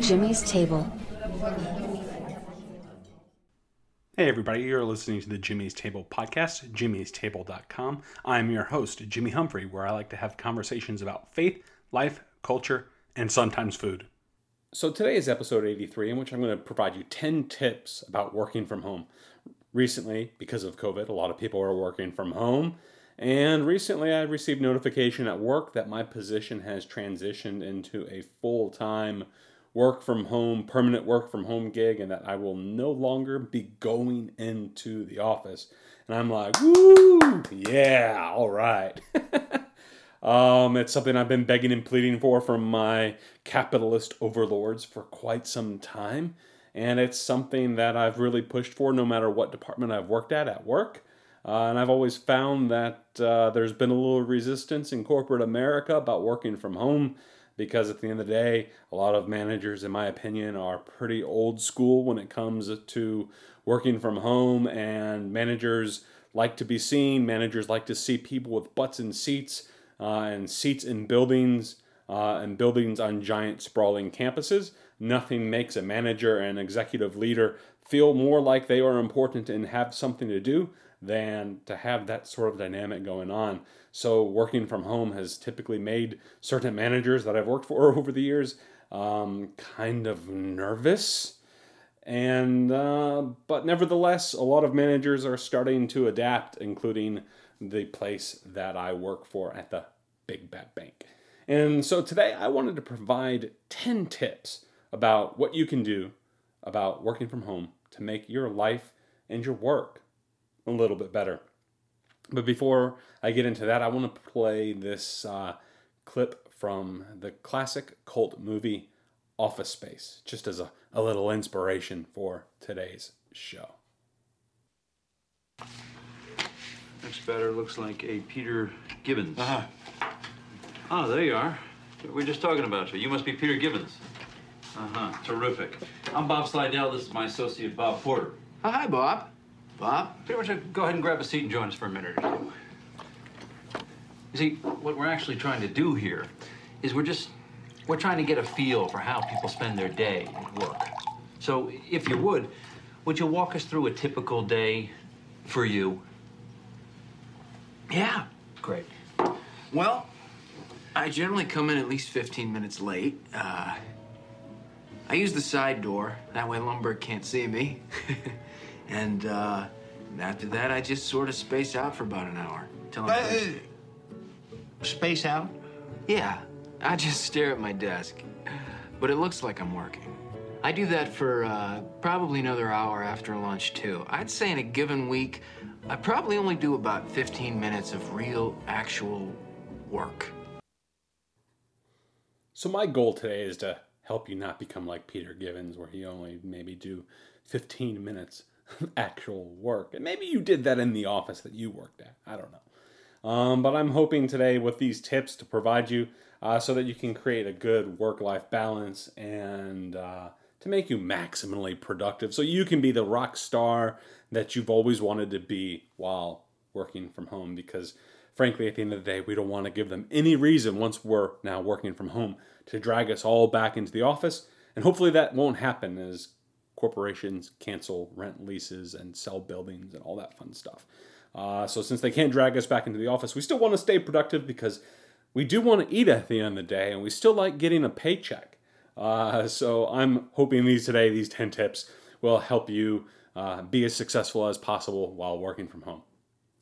Jimmy's Table. Hey, everybody, you're listening to the Jimmy's Table podcast, jimmy'stable.com. I'm your host, Jimmy Humphrey, where I like to have conversations about faith, life, culture, and sometimes food. So, today is episode 83, in which I'm going to provide you 10 tips about working from home. Recently, because of COVID, a lot of people are working from home. And recently, I received notification at work that my position has transitioned into a full time work from home, permanent work from home gig, and that I will no longer be going into the office. And I'm like, woo, yeah, all right. um, it's something I've been begging and pleading for from my capitalist overlords for quite some time. And it's something that I've really pushed for no matter what department I've worked at at work. Uh, and I've always found that uh, there's been a little resistance in corporate America about working from home because at the end of the day, a lot of managers, in my opinion, are pretty old school when it comes to working from home, and managers like to be seen. Managers like to see people with butts in seats uh, and seats in buildings uh, and buildings on giant sprawling campuses. Nothing makes a manager and executive leader feel more like they are important and have something to do than to have that sort of dynamic going on. So, working from home has typically made certain managers that I've worked for over the years um, kind of nervous. And, uh, but nevertheless, a lot of managers are starting to adapt, including the place that I work for at the Big Bad Bank. And so today I wanted to provide 10 tips about what you can do about working from home to make your life and your work a little bit better. But before I get into that, I want to play this uh, clip from the classic cult movie Office Space, just as a, a little inspiration for today's show. Looks better. Looks like a Peter Gibbons. Uh-huh. Oh, there you are. We are just talking about you. You must be Peter Gibbons. Uh-huh. Terrific. I'm Bob Slydell. This is my associate, Bob Porter. Oh, hi, Bob. Bob? Pretty much uh, go ahead and grab a seat and join us for a minute or two. You see, what we're actually trying to do here is we're just, we're trying to get a feel for how people spend their day at work. So, if you would, would you walk us through a typical day for you? Yeah. Great. Well, I generally come in at least 15 minutes late. Uh, I use the side door. That way Lumbergh can't see me. and uh, after that, I just sort of space out for about an hour. Till I'm Uh, space out? Yeah, I just stare at my desk. But it looks like I'm working. I do that for uh, probably another hour after lunch, too. I'd say in a given week, I probably only do about 15 minutes of real, actual work. So my goal today is to help you not become like Peter Gibbons, where he only maybe do 15 minutes of actual work. And maybe you did that in the office that you worked at. I don't know. Um, but I'm hoping today with these tips to provide you uh, so that you can create a good work life balance and uh, to make you maximally productive so you can be the rock star that you've always wanted to be while working from home. Because frankly, at the end of the day, we don't want to give them any reason once we're now working from home to drag us all back into the office. And hopefully that won't happen as corporations cancel rent leases and sell buildings and all that fun stuff. Uh, so since they can't drag us back into the office, we still want to stay productive because we do want to eat at the end of the day and we still like getting a paycheck. Uh, so I'm hoping these today, these 10 tips will help you uh, be as successful as possible while working from home.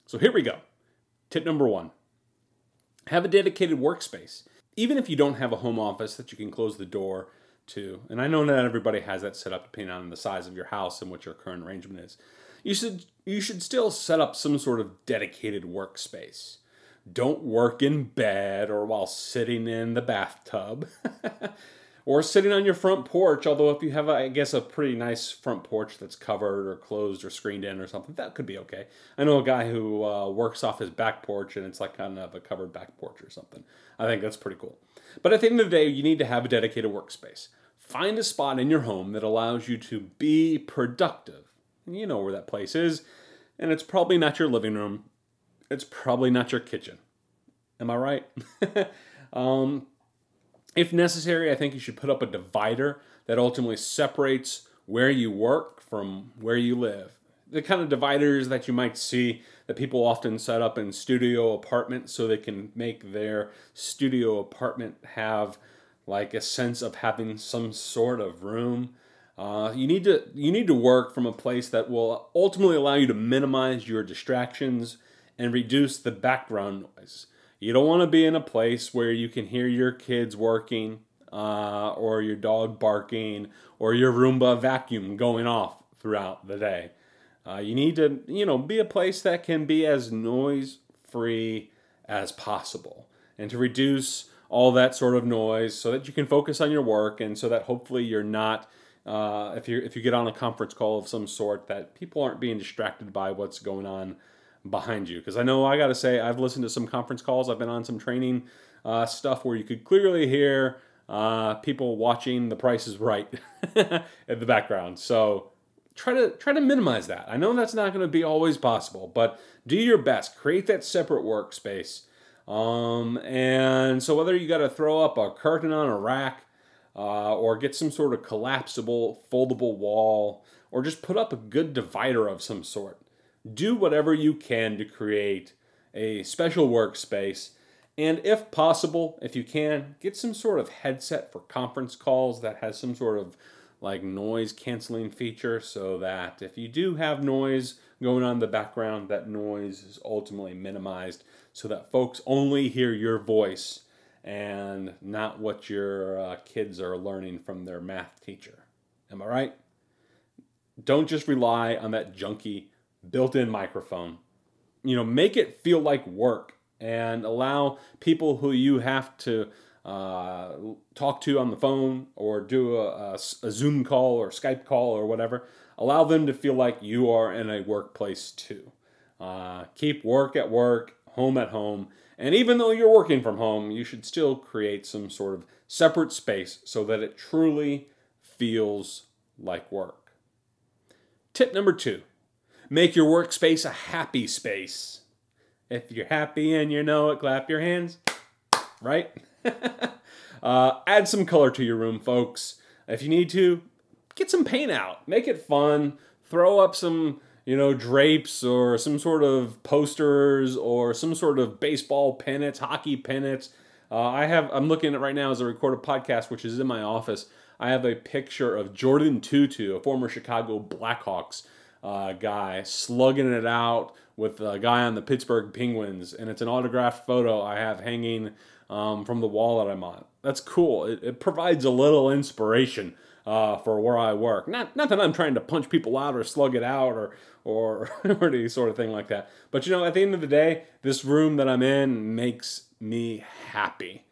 So here we go. Tip number one have a dedicated workspace. Even if you don't have a home office that you can close the door to, and I know not everybody has that set up depending on the size of your house and what your current arrangement is, you should you should still set up some sort of dedicated workspace. Don't work in bed or while sitting in the bathtub. or sitting on your front porch. Although, if you have, I guess, a pretty nice front porch that's covered or closed or screened in or something, that could be okay. I know a guy who uh, works off his back porch and it's like kind of a covered back porch or something. I think that's pretty cool. But at the end of the day, you need to have a dedicated workspace. Find a spot in your home that allows you to be productive. And you know where that place is, and it's probably not your living room. It's probably not your kitchen. Am I right? um, If necessary, I think you should put up a divider that ultimately separates where you work from where you live. The kind of dividers that you might see that people often set up in studio apartments so they can make their studio apartment have like a sense of having some sort of room. Uh, you need to you need to work from a place that will ultimately allow you to minimize your distractions and reduce the background noise. You don't want to be in a place where you can hear your kids working, uh, or your dog barking, or your Roomba vacuum going off throughout the day. Uh, you need to, you know, be a place that can be as noise free as possible, and to reduce all that sort of noise so that you can focus on your work, and so that hopefully you're not. Uh, if you if you get on a conference call of some sort, that people aren't being distracted by what's going on behind you. Because I know I got to say, I've listened to some conference calls, I've been on some training uh, stuff where you could clearly hear uh, people watching The Price is Right in the background. So try to try to minimize that. I know that's not going to be always possible, but do your best. Create that separate workspace. Um, and so whether you got to throw up a curtain on a rack, uh, or get some sort of collapsible, foldable wall, or just put up a good divider of some sort do whatever you can to create a special workspace. And if possible, if you can, get some sort of headset for conference calls that has some sort of like noise canceling feature so that if you do have noise going on in the background, that noise is ultimately minimized so that folks only hear your voice and not what your uh, kids are learning from their math teacher. Am I right? Don't just rely on that junky built-in microphone. You know, make it feel like work and allow people who you have to uh, talk to on the phone or do a, a, a, Zoom call or Skype call or whatever, allow them to feel like you are in a workplace too. Uh, keep work at work, home at home, and even though you're working from home, you should still create some sort of separate space so that it truly feels like work. Tip number two Make your workspace a happy space. If you're happy and you know it, clap your hands. Right? uh, add some color to your room, folks. If you need to, get some paint out. Make it fun. Throw up some, you know, drapes or some sort of posters or some sort of baseball pennants, hockey pennants. Uh, I have. I'm looking at right now as I record a podcast, which is in my office. I have a picture of Jordin Tootoo, a former Chicago Blackhawks uh, guy slugging it out with a guy on the Pittsburgh Penguins, and it's an autographed photo I have hanging um, from the wall that I'm on. That's cool. It, it provides a little inspiration uh, for where I work. Not not that I'm trying to punch people out or slug it out or or or any sort of thing like that. But you know, at the end of the day, this room that I'm in makes me happy.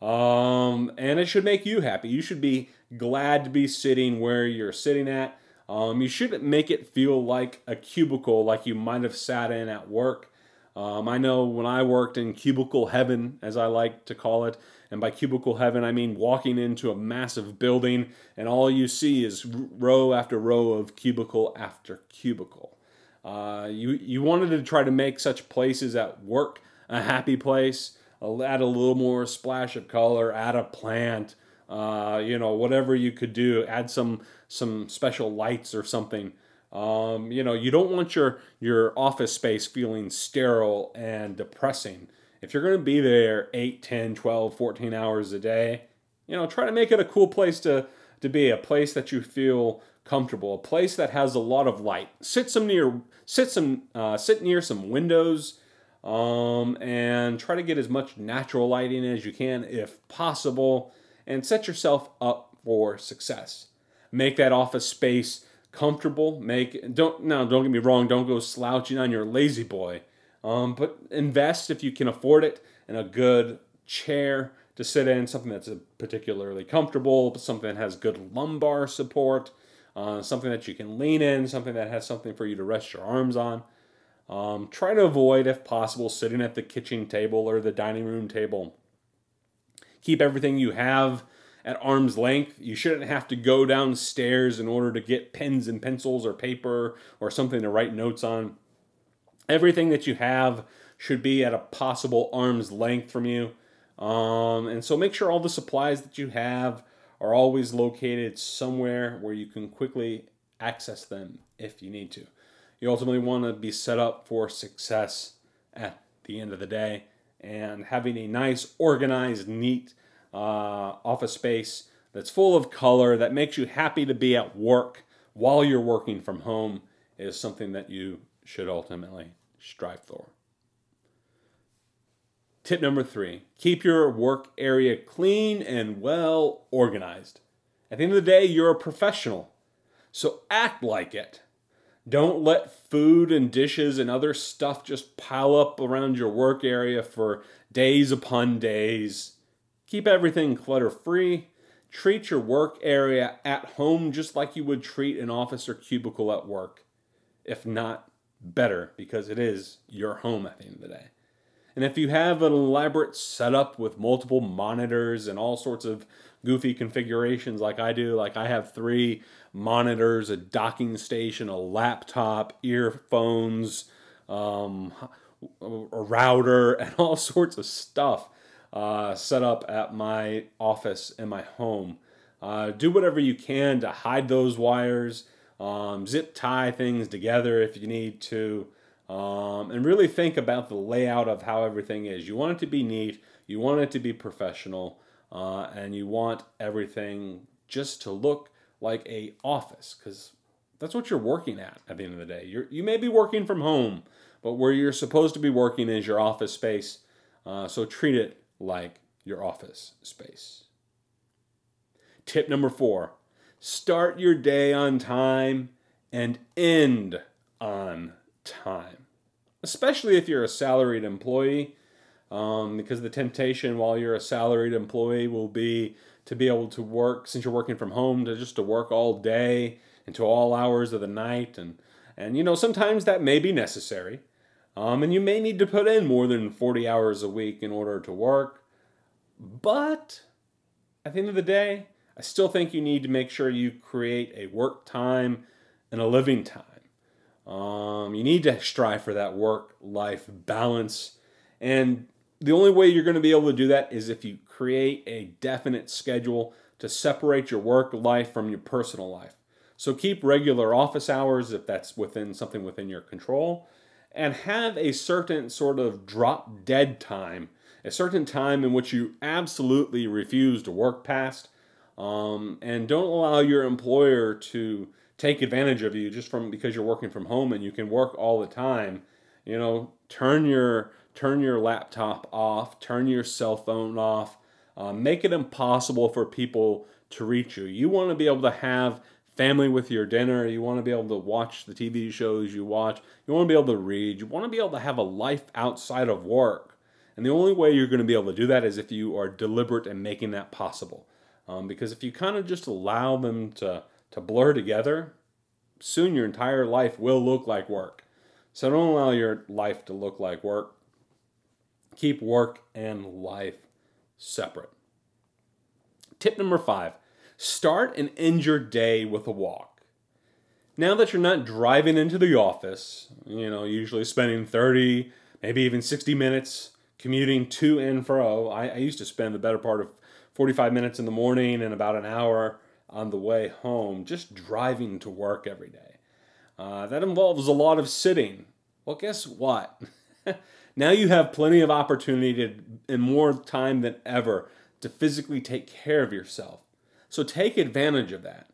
Um, and it should make you happy. You should be glad to be sitting where you're sitting at. Um, you shouldn't make it feel like a cubicle like you might have sat in at work. Um, I know when I worked in cubicle heaven, as I like to call it, and by cubicle heaven, I mean walking into a massive building and all you see is row after row of cubicle after cubicle. Uh, you, you wanted to try to make such places at work a happy place, add a little more splash of color, add a plant, uh, you know, whatever you could do, add some some special lights or something. Um, you know, you don't want your your office space feeling sterile and depressing. If you're going to be there 8, 10, 12, 14 hours a day, you know, try to make it a cool place to to be, a place that you feel comfortable, a place that has a lot of light. Sit some near sit some uh, sit near some windows um, and try to get as much natural lighting as you can if possible and set yourself up for success. Make that office space comfortable. Make don't now don't get me wrong. Don't go slouching on your La-Z-Boy, um, but invest if you can afford it in a good chair to sit in, something that's particularly comfortable, something that has good lumbar support, uh, something that you can lean in, something that has something for you to rest your arms on. Um, try to avoid, if possible, sitting at the kitchen table or the dining room table keep everything you have at arm's length. You shouldn't have to go downstairs in order to get pens and pencils or paper or something to write notes on. Everything that you have should be at a possible arm's length from you. Um, and so make sure all the supplies that you have are always located somewhere where you can quickly access them if you need to. You ultimately want to be set up for success at the end of the day and having a nice, organized, neat uh, office space that's full of color that makes you happy to be at work while you're working from home is something that you should ultimately strive for. Tip number three keep your work area clean and well organized. At the end of the day, you're a professional, so act like it. Don't let food and dishes and other stuff just pile up around your work area for days upon days. Keep everything clutter free. Treat your work area at home just like you would treat an office or cubicle at work, if not better, because it is your home at the end of the day. And if you have an elaborate setup with multiple monitors and all sorts of goofy configurations like I do, like I have three monitors, a docking station, a laptop, earphones, um, a router, and all sorts of stuff uh, set up at my office in my home. Uh, do whatever you can to hide those wires, um, zip tie things together if you need to, um, and really think about the layout of how everything is. You want it to be neat, you want it to be professional, uh, and you want everything just to look like a office because that's what you're working at at the end of the day. You're, you may be working from home, but where you're supposed to be working is your office space. Uh, so treat it like your office space. Tip number four start your day on time and end on time, especially if you're a salaried employee. Um, because the temptation while you're a salaried employee will be to be able to work since you're working from home to just to work all day into all hours of the night and and you know sometimes that may be necessary um, and you may need to put in more than 40 hours a week in order to work. But at the end of the day i still think you need to make sure you create a work time and a living time. Um, you need to strive for that work life balance. And the only way you're going to be able to do that is if you create a definite schedule to separate your work life from your personal life. So keep regular office hours if that's within something within your control and have a certain sort of drop dead time, a certain time in which you absolutely refuse to work past. Um, and don't allow your employer to take advantage of you just from because you're working from home and you can work all the time. You know, turn your turn your laptop off, turn your cell phone off, uh, make it impossible for people to reach you. You want to be able to have family with your dinner. You want to be able to watch the TV shows you watch. You want to be able to read. You want to be able to have a life outside of work. And the only way you're going to be able to do that is if you are deliberate in making that possible. Um, because if you kind of just allow them to, to blur together, soon your entire life will look like work. So don't allow your life to look like work. Keep work and life separate. Tip number five start and end your day with a walk. Now that you're not driving into the office, you know, usually spending 30, maybe even 60 minutes commuting to and fro, I, I used to spend the better part of 45 minutes in the morning and about an hour on the way home just driving to work every day. Uh, that involves a lot of sitting. Well, guess what? Now you have plenty of opportunity to, and more time than ever to physically take care of yourself. So take advantage of that.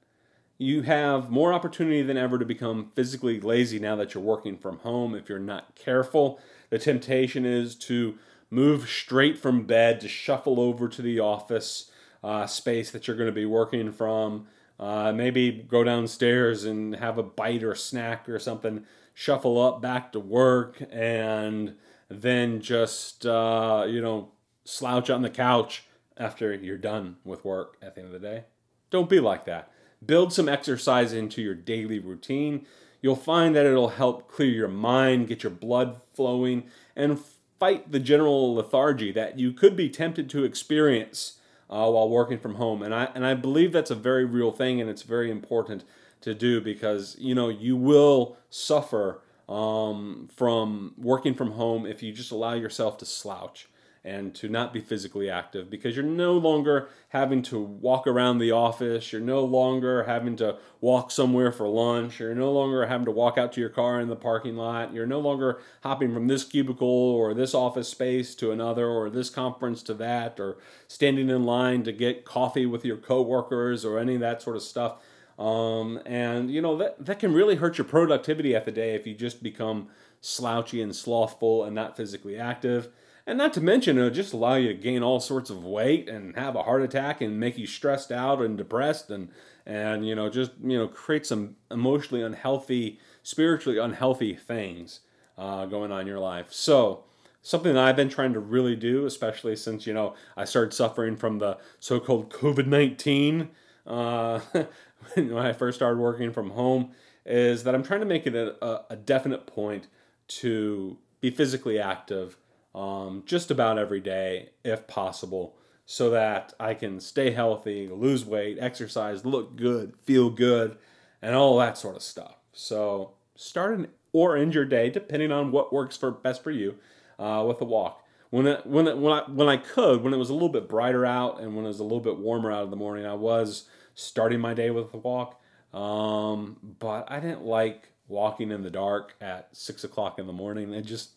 You have more opportunity than ever to become physically lazy now that you're working from home if you're not careful. The temptation is to move straight from bed to shuffle over to the office uh, space that you're going to be working from. Uh, maybe go downstairs and have a bite or snack or something, shuffle up back to work, and then just uh, you know slouch on the couch after you're done with work at the end of the day. Don't be like that. Build some exercise into your daily routine. You'll find that it'll help clear your mind, get your blood flowing, and fight the general lethargy that you could be tempted to experience uh, while working from home. And I and I believe that's a very real thing, and it's very important to do because you know you will suffer um, from working from home if you just allow yourself to slouch and to not be physically active because you're no longer having to walk around the office, you're no longer having to walk somewhere for lunch, you're no longer having to walk out to your car in the parking lot, you're no longer hopping from this cubicle or this office space to another or this conference to that or standing in line to get coffee with your coworkers or any of that sort of stuff. Um, and you know that that can really hurt your productivity at the day if you just become slouchy and slothful and not physically active. And not to mention, it'll just allow you to gain all sorts of weight and have a heart attack and make you stressed out and depressed and and you know just you know create some emotionally unhealthy, spiritually unhealthy things uh, going on in your life. So something that I've been trying to really do, especially since you know I started suffering from the so-called COVID nineteen uh, when I first started working from home, is that I'm trying to make it a, a definite point to be physically active um, just about every day if possible so that I can stay healthy, lose weight, exercise, look good, feel good, and all that sort of stuff. So start an or end your day, depending on what works for best for you, uh, with a walk. When it, when it, when I when I could, when it was a little bit brighter out and when it was a little bit warmer out in the morning, I was starting my day with a walk. Um, but I didn't like walking in the dark at six o'clock in the morning. It just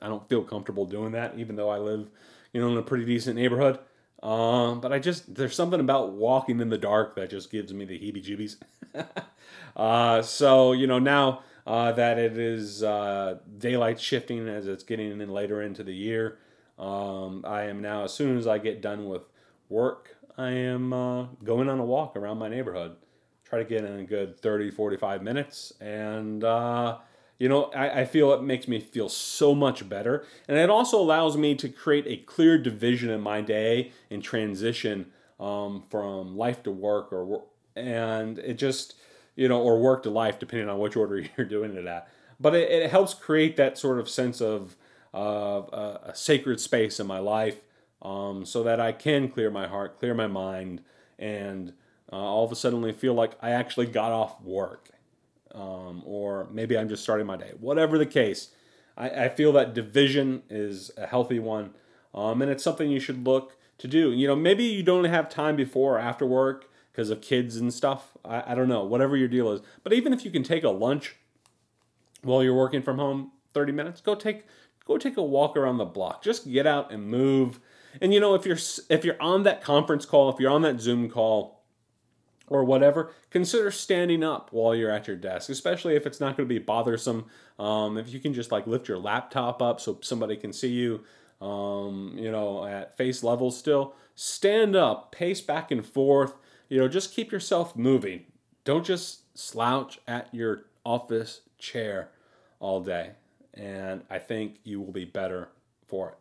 I don't feel comfortable doing that, even though I live, you know, in a pretty decent neighborhood. Um, but I just there's something about walking in the dark that just gives me the heebie-jeebies. uh, so you know now uh, that it is uh, daylight shifting as it's getting in later into the year, um, I am now as soon as I get done with work, I am uh, going on a walk around my neighborhood. Try to get in a good 30, 45 minutes, and uh, you know, I, I, feel it makes me feel so much better. And it also allows me to create a clear division in my day and transition um, from life to work or and it just, you know, or work to life, depending on which order you're doing it at. But it, it helps create that sort of sense of uh, a, sacred space in my life um, so that I can clear my heart, clear my mind, and uh, all of a sudden feel like I actually got off work um, or maybe I'm just starting my day. Whatever the case, I, I feel that division is a healthy one, um, and it's something you should look to do. You know, maybe you don't have time before or after work because of kids and stuff. I, I don't know, whatever your deal is. But even if you can take a lunch while you're working from home, 30 minutes, go take go take a walk around the block. Just get out and move. And you know, if you're if you're on that conference call, if you're on that Zoom call, or whatever, consider standing up while you're at your desk, especially if it's not going to be bothersome. Um, if you can just like lift your laptop up so somebody can see you, um, you know, at face level still, stand up, pace back and forth, you know, just keep yourself moving. Don't just slouch at your office chair all day. And I think you will be better for it.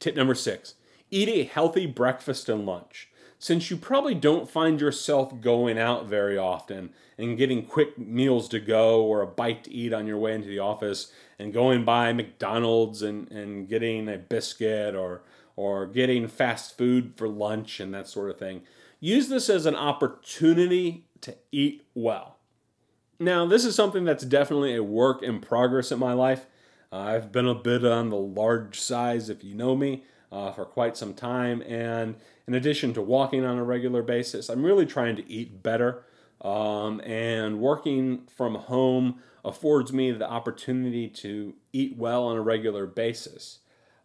Tip number six eat a healthy breakfast and lunch since you probably don't find yourself going out very often and getting quick meals to go or a bite to eat on your way into the office and going by McDonald's and, and getting a biscuit or or getting fast food for lunch and that sort of thing. Use this as an opportunity to eat well. Now, this is something that's definitely a work in progress in my life. Uh, I've been a bit on the large size, if you know me, uh, for quite some time, and in addition to walking on a regular basis, I'm really trying to eat better. Um, and working from home affords me the opportunity to eat well on a regular basis.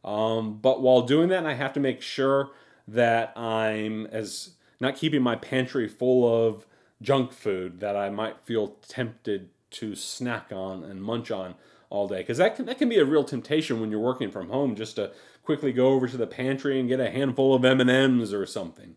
Um, but while doing that, I have to make sure that I'm as not keeping my pantry full of junk food that I might feel tempted to snack on and munch on all day because that can, that can be a real temptation when you're working from home just to quickly go over to the pantry and get a handful of M&Ms or something.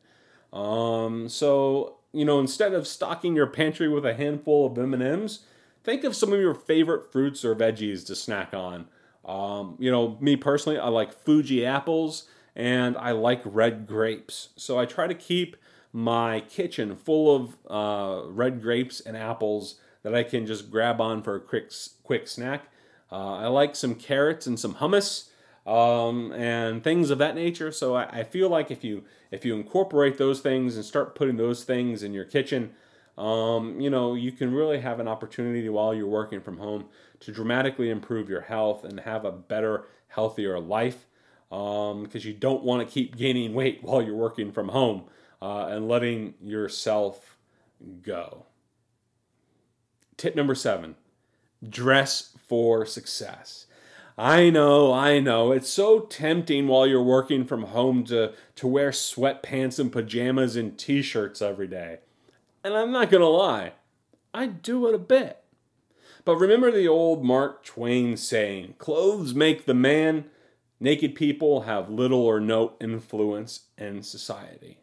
Um, so, you know, instead of stocking your pantry with a handful of M&Ms, think of some of your favorite fruits or veggies to snack on. Um, you know, me personally, I like Fuji apples and I like red grapes. So I try to keep my kitchen full of uh, red grapes and apples that I can just grab on for a quick quick snack. Uh, I like some carrots and some hummus um, and things of that nature. So I, I, feel like if you if you incorporate those things and start putting those things in your kitchen, um, you know you can really have an opportunity while you're working from home to dramatically improve your health and have a better, healthier life. because um, you don't want to keep gaining weight while you're working from home uh, and letting yourself go. Tip number seven dress for success. I know, I know. It's so tempting while you're working from home to, to wear sweatpants and pajamas and t shirts every day. And I'm not going to lie, I do it a bit. But remember the old Mark Twain saying clothes make the man, naked people have little or no influence in society.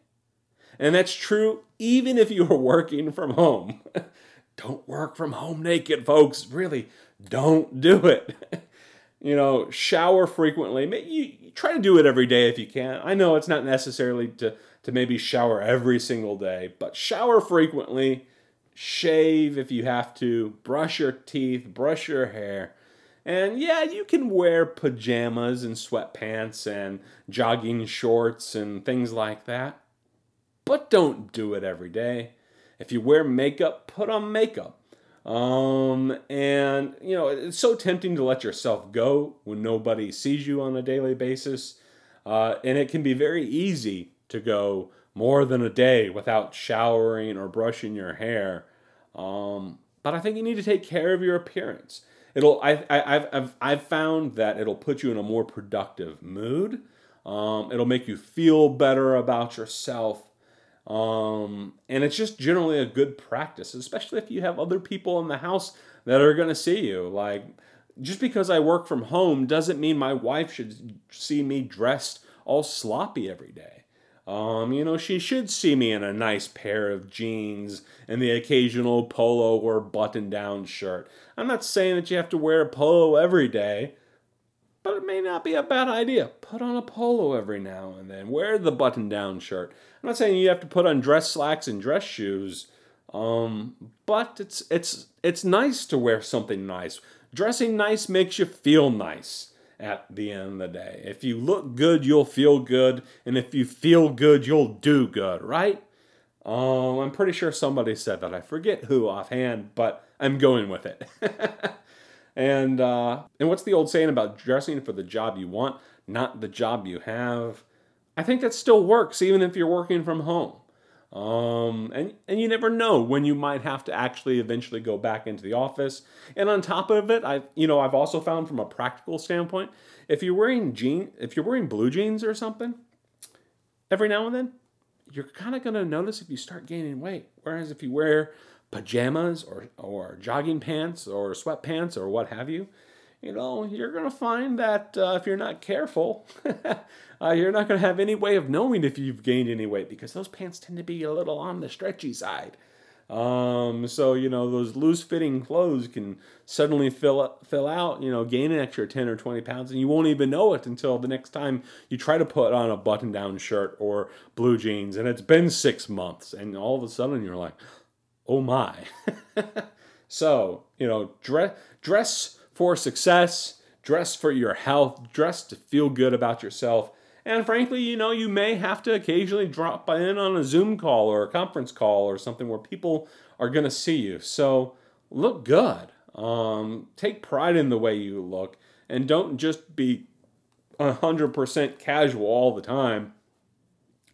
And that's true even if you are working from home. don't work from home naked, folks. Really, don't do it. you know, shower frequently. You try to do it every day if you can. I know it's not necessarily to to maybe shower every single day, but shower frequently shave if you have to, brush your teeth, brush your hair. And yeah, you can wear pajamas and sweatpants and jogging shorts and things like that. But don't do it every day. If you wear makeup, put on makeup. Um, and you know, it's so tempting to let yourself go when nobody sees you on a daily basis. Uh, and it can be very easy to go more than a day without showering or brushing your hair. Um, but I think you need to take care of your appearance. It'll I, I have I've I've found that it'll put you in a more productive mood. Um, it'll make you feel better about yourself. Um, and it's just generally a good practice, especially if you have other people in the house that are going to see you. Like, just because I work from home doesn't mean my wife should see me dressed all sloppy every day. Um, you know, she should see me in a nice pair of jeans and the occasional polo or button down shirt. I'm not saying that you have to wear a polo every day, but it may not be a bad idea. Put on a polo every now and then. Wear the button down shirt. I'm not saying you have to put on dress slacks and dress shoes, um, but it's it's it's nice to wear something nice. Dressing nice makes you feel nice at the end of the day. If you look good, you'll feel good, and if you feel good, you'll do good, right? Um, I'm pretty sure somebody said that. I forget who offhand, but I'm going with it. and uh, and what's the old saying about dressing for the job you want, not the job you have? I think that still works even if you're working from home. Um, and, and you never know when you might have to actually eventually go back into the office. And on top of it, I you know I've also found from a practical standpoint, if you're wearing jean, if you're wearing blue jeans or something, every now and then, you're kind of gonna notice if you start gaining weight. Whereas if you wear pajamas or or jogging pants or sweatpants or what have you, you know, you're going to find that uh, if you're not careful, uh, you're not going to have any way of knowing if you've gained any weight because those pants tend to be a little on the stretchy side. Um, so you know those loose-fitting clothes can suddenly fill up, fill out, you know, gain an extra ten or twenty pounds, and you won't even know it until the next time you try to put on a button-down shirt or blue jeans, and it's been six months, and all of a sudden you're like, "Oh my!" so you know, dress dress for success, dress for your health, dress to feel good about yourself. And frankly, you know, you may have to occasionally drop in on a Zoom call or a conference call or something where people are going to see you. So look good. Um, take pride in the way you look and don't just be 100% casual all the time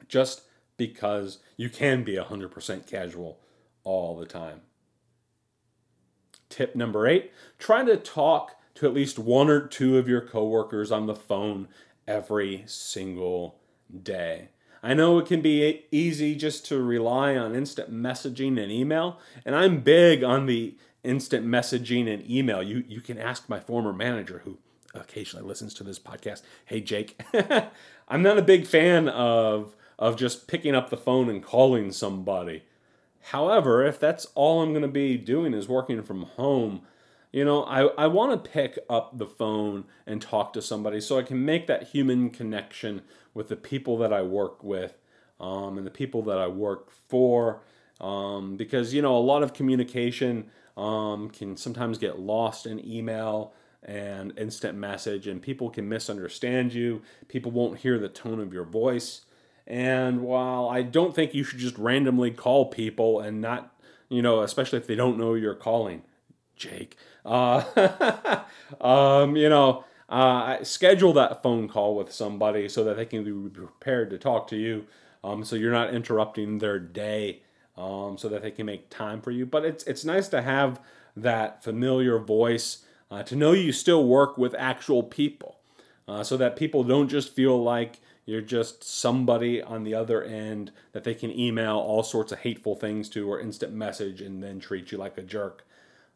just because you can be 100% casual all the time. Tip number eight try to talk to at least one or two of your coworkers on the phone every single day. I know it can be easy just to rely on instant messaging and email, and I'm big on the instant messaging and email. You you can ask my former manager who occasionally listens to this podcast. Hey Jake, I'm not a big fan of of just picking up the phone and calling somebody. However, if that's all I'm going to be doing is working from home, you know, I, I want to pick up the phone and talk to somebody so I can make that human connection with the people that I work with um, and the people that I work for. Um, because, you know, a lot of communication um, can sometimes get lost in email and instant message, and people can misunderstand you. People won't hear the tone of your voice. And while I don't think you should just randomly call people and not, you know, especially if they don't know you're calling, Jake, uh, um, you know, uh, schedule that phone call with somebody so that they can be prepared to talk to you. Um, so you're not interrupting their day, um, so that they can make time for you. But it's it's nice to have that familiar voice uh, to know you still work with actual people, uh, so that people don't just feel like you're just somebody on the other end that they can email all sorts of hateful things to or instant message and then treat you like a jerk.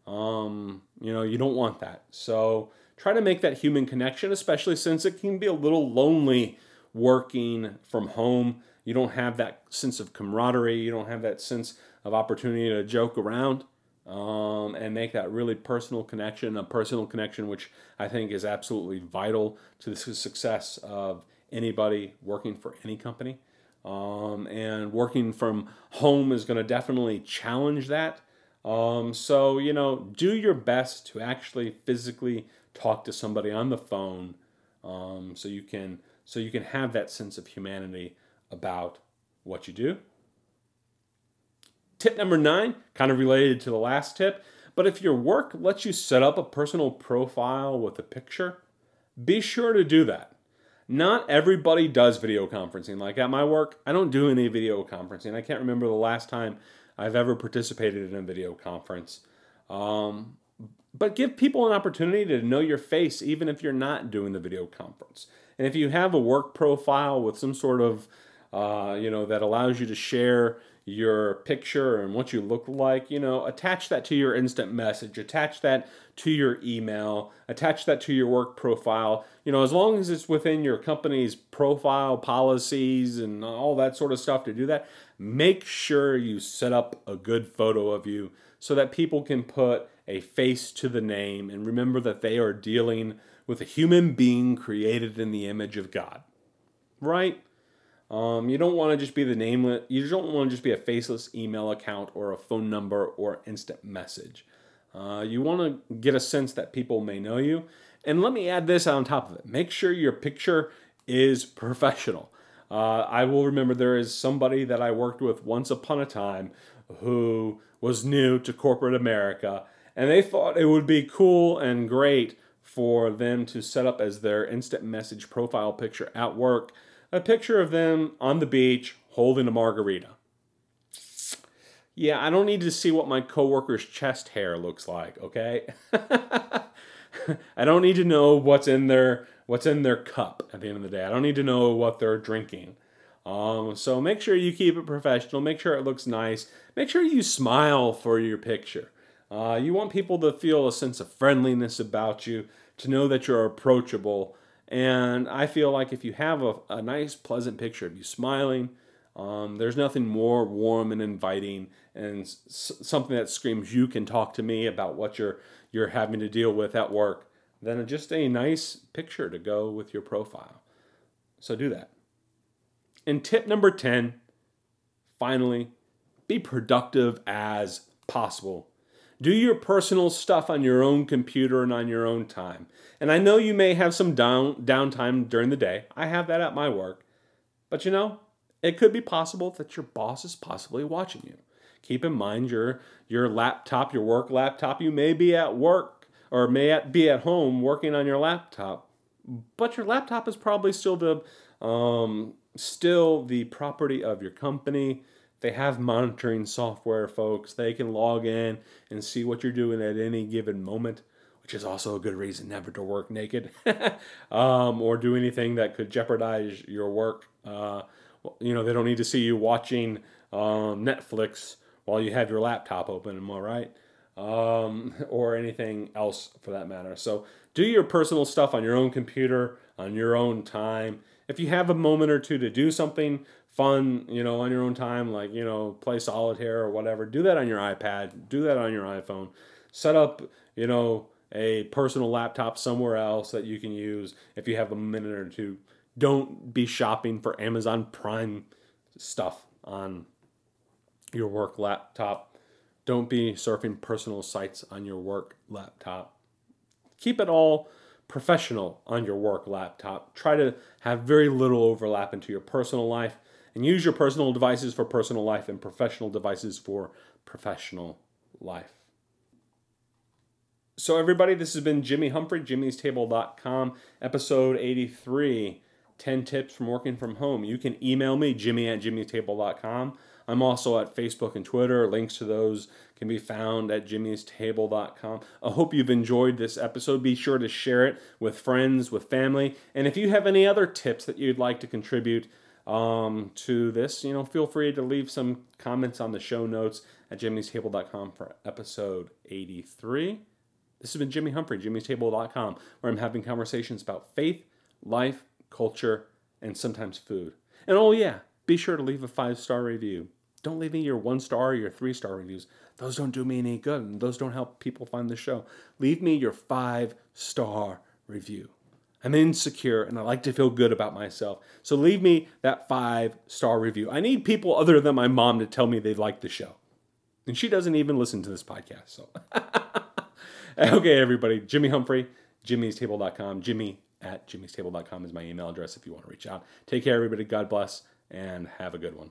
Um, you know, you don't want that. So try to make that human connection, especially since it can be a little lonely working from home. You don't have that sense of camaraderie, you don't have that sense of opportunity to joke around um, and make that really personal connection, a personal connection which I think is absolutely vital to the success of anybody working for any company. Um, and working from home is going to definitely challenge that. Um, so, you know, do your best to actually physically talk to somebody on the phone um, so you can so you can have that sense of humanity about what you do. Tip number nine, kind of related to the last tip, but if your work lets you set up a personal profile with a picture, be sure to do that not everybody does video conferencing. Like at my work, I don't do any video conferencing. I can't remember the last time I've ever participated in a video conference. Um, but give people an opportunity to know your face, even if you're not doing the video conference. And if you have a work profile with some sort of, uh, you know, that allows you to share your picture and what you look like, you know, attach that to your instant message, attach that to your email, attach that to your work profile. You know, as long as it's within your company's profile policies and all that sort of stuff to do that, make sure you set up a good photo of you so that people can put a face to the name and remember that they are dealing with a human being created in the image of God. Right? Um, you don't want to just be the nameless. You don't want to just be a faceless email account or a phone number or instant message. Uh, you want to get a sense that people may know you. And let me add this on top of it. Make sure your picture is professional. Uh, I will remember there is somebody that I worked with once upon a time who was new to corporate America, and they thought it would be cool and great for them to set up as their instant message profile picture at work a picture of them on the beach holding a margarita. Yeah, I don't need to see what my coworker's chest hair looks like, okay? I don't need to know what's in their what's in their cup at the end of the day. I don't need to know what they're drinking. Um, so make sure you keep it professional. Make sure it looks nice. Make sure you smile for your picture. Uh, you want people to feel a sense of friendliness about you, to know that you're approachable, and I feel like if you have a, a nice, pleasant picture of you smiling, um, there's nothing more warm and inviting and s- something that screams you can talk to me about what you're you're having to deal with at work than just a nice picture to go with your profile. So do that. And tip number 10, finally, be productive as possible do your personal stuff on your own computer and on your own time. And I know you may have some down downtime during the day. I have that at my work. But you know, it could be possible that your boss is possibly watching you. Keep in mind your your laptop, your work laptop, you may be at work or may be at home working on your laptop, but your laptop is probably still the um, still the property of your company they have monitoring software, folks. They can log in and see what you're doing at any given moment, which is also a good reason never to work naked um, or do anything that could jeopardize your work. Uh, you know, they don't need to see you watching um, Netflix while you have your laptop open, am I right? Um, or anything else for that matter. So do your personal stuff on your own computer, on your own time. If you have a moment or two to do something, fun, you know, on your own time, like, you know, play solitaire or whatever, do that on your iPad, do that on your iPhone. Set up, you know, a personal laptop somewhere else that you can use if you have a minute or two. Don't be shopping for Amazon Prime stuff on your work laptop. Don't be surfing personal sites on your work laptop. Keep it all professional on your work laptop. Try to have very little overlap into your personal life and use your personal devices for personal life and professional devices for professional life. So, everybody, this has been Jimmy Humphrey, jimmy'stable.com, episode 83 10 tips from working from home. You can email me, jimmy at jimmy'stable.com. I'm also at Facebook and Twitter. Links to those can be found at jimmy'stable.com. I hope you've enjoyed this episode. Be sure to share it with friends, with family. And if you have any other tips that you'd like to contribute um, to this, you know, feel free to leave some comments on the show notes at jimmy'stable.com for episode 83. This has been Jimmy Humphrey, jimmy'stable.com, where I'm having conversations about faith, life, culture, and sometimes food. And oh, yeah, be sure to leave a five star review. Don't leave me your one star or your three star reviews. Those don't do me any good and those don't help people find the show. Leave me your five star review. I'm insecure and I like to feel good about myself. So leave me that five star review. I need people other than my mom to tell me they like the show. And she doesn't even listen to this podcast. So, okay, everybody. Jimmy Humphrey, jimmy'stable.com. Jimmy at jimmy'stable.com is my email address if you want to reach out. Take care, everybody. God bless and have a good one.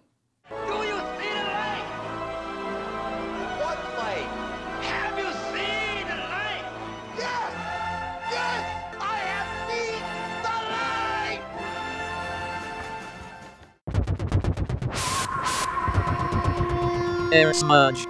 Air Smudge.